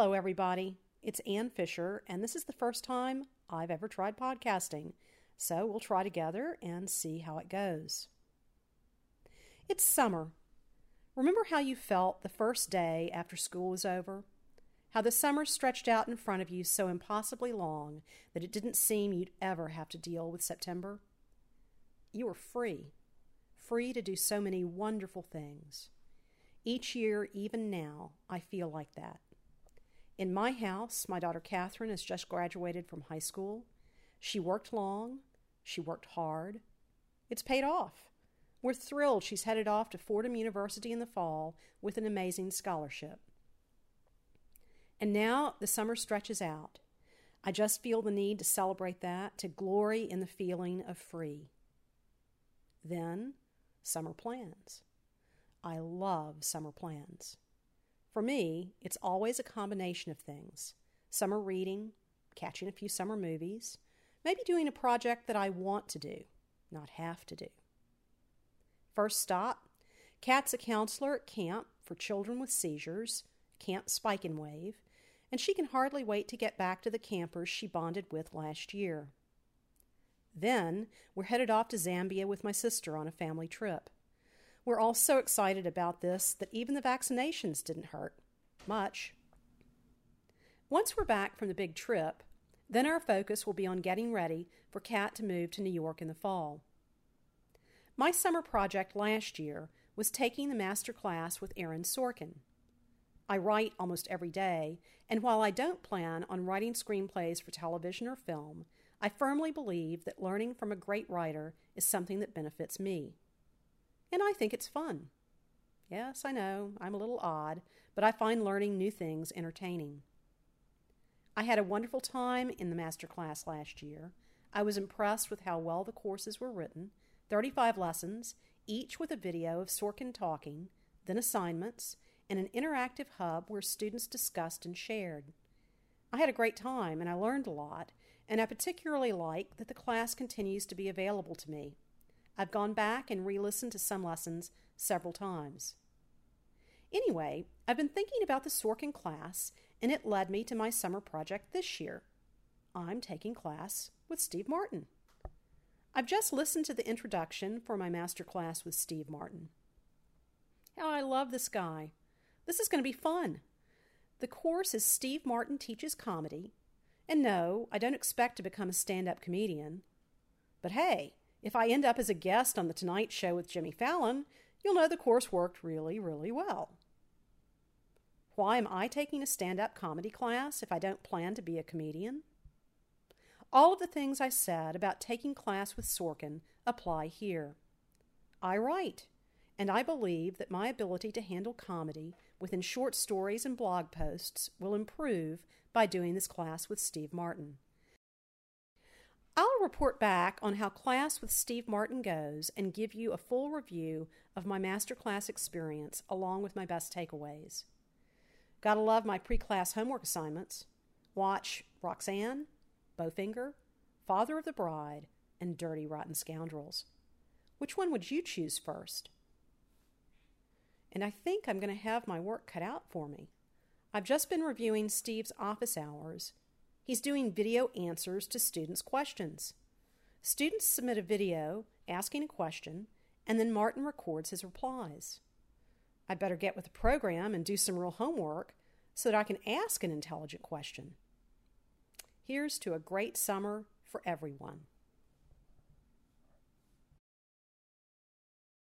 Hello, everybody. It's Ann Fisher, and this is the first time I've ever tried podcasting, so we'll try together and see how it goes. It's summer. Remember how you felt the first day after school was over? How the summer stretched out in front of you so impossibly long that it didn't seem you'd ever have to deal with September? You were free, free to do so many wonderful things. Each year, even now, I feel like that. In my house, my daughter Catherine has just graduated from high school. She worked long, she worked hard. It's paid off. We're thrilled she's headed off to Fordham University in the fall with an amazing scholarship. And now the summer stretches out. I just feel the need to celebrate that, to glory in the feeling of free. Then, summer plans. I love summer plans. For me, it's always a combination of things summer reading, catching a few summer movies, maybe doing a project that I want to do, not have to do. First stop Kat's a counselor at camp for children with seizures, Camp Spike and Wave, and she can hardly wait to get back to the campers she bonded with last year. Then we're headed off to Zambia with my sister on a family trip. We're all so excited about this that even the vaccinations didn't hurt much. Once we're back from the big trip, then our focus will be on getting ready for Kat to move to New York in the fall. My summer project last year was taking the master class with Aaron Sorkin. I write almost every day, and while I don't plan on writing screenplays for television or film, I firmly believe that learning from a great writer is something that benefits me. And I think it's fun. Yes, I know, I'm a little odd, but I find learning new things entertaining. I had a wonderful time in the master class last year. I was impressed with how well the courses were written 35 lessons, each with a video of Sorkin talking, then assignments, and an interactive hub where students discussed and shared. I had a great time and I learned a lot, and I particularly like that the class continues to be available to me. I've gone back and re listened to some lessons several times. Anyway, I've been thinking about the Sorkin class, and it led me to my summer project this year. I'm taking class with Steve Martin. I've just listened to the introduction for my master class with Steve Martin. How I love this guy. This is going to be fun. The course is Steve Martin Teaches Comedy. And no, I don't expect to become a stand up comedian. But hey, if I end up as a guest on The Tonight Show with Jimmy Fallon, you'll know the course worked really, really well. Why am I taking a stand up comedy class if I don't plan to be a comedian? All of the things I said about taking class with Sorkin apply here. I write, and I believe that my ability to handle comedy within short stories and blog posts will improve by doing this class with Steve Martin. I'll report back on how class with Steve Martin goes and give you a full review of my masterclass experience along with my best takeaways. Gotta love my pre class homework assignments. Watch Roxanne, Bowfinger, Father of the Bride, and Dirty Rotten Scoundrels. Which one would you choose first? And I think I'm going to have my work cut out for me. I've just been reviewing Steve's office hours He's doing video answers to students' questions. Students submit a video asking a question, and then Martin records his replies. I'd better get with the program and do some real homework so that I can ask an intelligent question. Here's to a great summer for everyone.